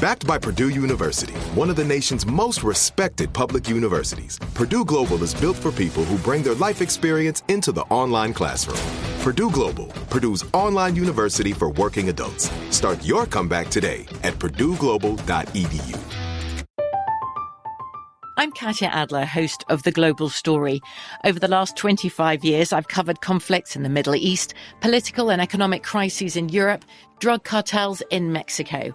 Backed by Purdue University, one of the nation's most respected public universities, Purdue Global is built for people who bring their life experience into the online classroom. Purdue Global, Purdue's online university for working adults. Start your comeback today at purdueglobal.edu. I'm Katya Adler, host of The Global Story. Over the last 25 years, I've covered conflicts in the Middle East, political and economic crises in Europe, drug cartels in Mexico.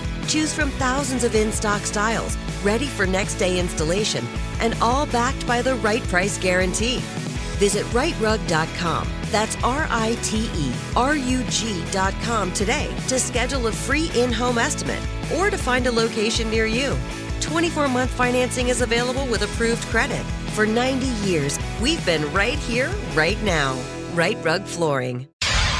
Choose from thousands of in stock styles, ready for next day installation, and all backed by the right price guarantee. Visit riterug.com. That's R I T E R U G.com today to schedule a free in home estimate or to find a location near you. 24 month financing is available with approved credit. For 90 years, we've been right here, right now. Rite Rug Flooring.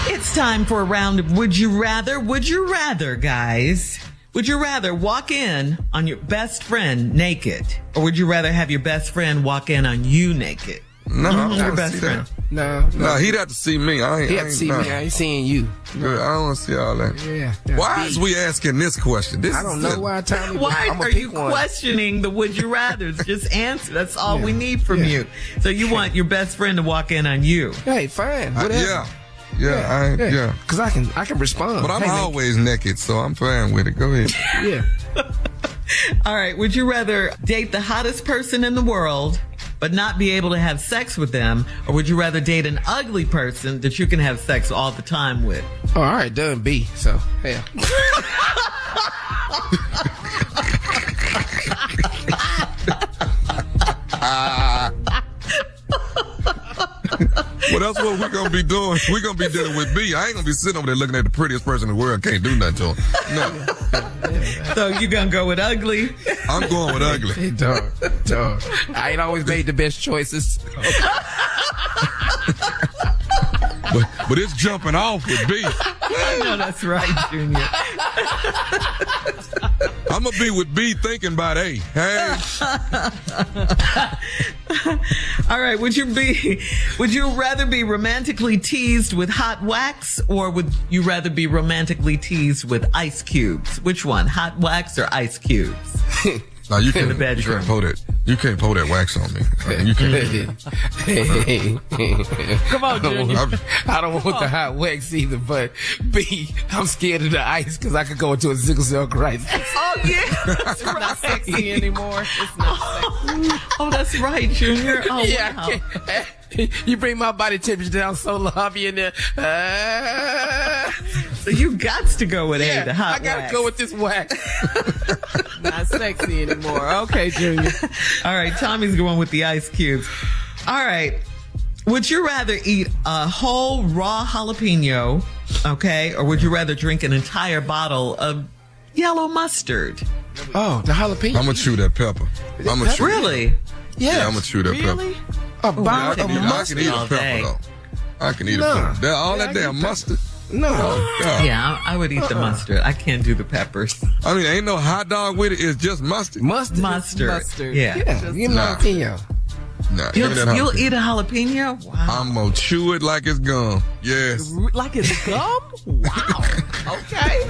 It's time for a round of Would You Rather? Would you rather, guys? Would you rather walk in on your best friend naked? Or would you rather have your best friend walk in on you naked? No, I don't your best see friend. that. No, No, he'd have to see me. I ain't. He I have to ain't- see nah. me. I ain't seeing you. Good. I don't want to see all that. Yeah. yeah. Why is we asking this question? This I don't is know the- why. Tommy, but Why I'ma are you one. questioning the would you rather's? Just answer. That's all we need from Yeah. you. So you want your best friend to walk in on you. Hey, fine. I- Whatever. yeah, yeah, I ain't, yeah. Cause I can, I can respond. But I'm Hey, man, always naked, so I'm fine with it. Go ahead. Yeah. All right. Would you rather date the hottest person in the world, but not be able to have sex with them? Or would you rather date an ugly person that you can have sex all the time with? Oh, all right. Done B. So hell. Ah, Well, that's what we're gonna be doing. We're gonna be dealing with B. I ain't gonna be sitting over there looking at the prettiest person in the world. Can't do nothing to him. No, So you're going to go with ugly? I'm going with ugly. Hey, dog. Dog. I ain't always made the best choices. But but it's jumping off with B. no, that's right, Junior. I'm gonna be with B thinking about A. Hey, All right. Would you be, would you rather be romantically teased with hot wax or would you rather be romantically teased with ice cubes? Which one? Hot wax or ice cubes? now you can't, the you can't pour that. You can't pull that wax on me. I you can't. Come on, Junior. I don't want the hot wax either, but B, I'm scared of the ice because I could go into a sickle cell crisis. Oh, yeah. That's Not right. sexy anymore. It's not sexy. Oh, that's right, Junior. Oh, yeah, wow. I can't. You bring my body temperature down so low, I'll be in there. Uh, So you got to go with A, the hot I gotta go with this wax. Not sexy anymore. Okay, Junior. All right, Tommy's going with the ice cubes. All right. Would you rather eat a whole raw jalapeno, okay, or would you rather drink an entire bottle of yellow mustard? Oh, the jalapeno. I'm gonna chew that pepper. I'm gonna chew. Really? Yeah, I'm gonna chew that Really? pepper. A I bottle can, of eat, I mustard. can eat a pepper day. though. I can eat No. a pepper. All Yeah, that damn eat pepper. Mustard. No. God. Yeah, I I would eat the uh-uh. mustard. I can't do the peppers. I mean, ain't no hot dog with it. It's just mustard. Mustard. Mustard. mustard. Yeah. Yeah, give me Nah. jalapeno. Nah, give me that You'll, you'll eat a jalapeno? Wow. I'm gonna chew it like it's gum. Yes. Like it's gum? Wow. Okay.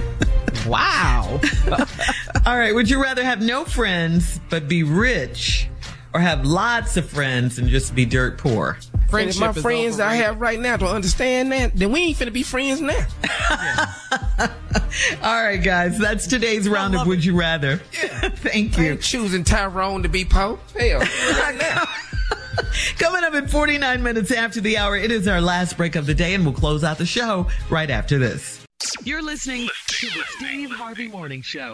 Wow. All right. Would you rather have no friends but be rich or have lots of friends and just be dirt poor? And if my friends I have right now don't understand that, then we ain't finna be friends now. All right, guys. That's today's round of Would You Rather. Thank I you. ain't choosing Tyrone to be Pope. Hell, right now. Coming up in 49 minutes after the hour, it is our last break of the day, and we'll close out the show right after this. You're listening to the Steve Harvey Morning Show.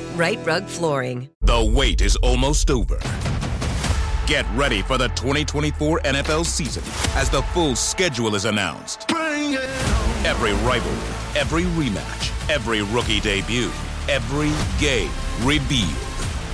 Rite Rug Flooring. The wait is almost over. Get ready for the 2024 NFL season as the full schedule is announced. Every rivalry, every rematch, every rookie debut, every game revealed.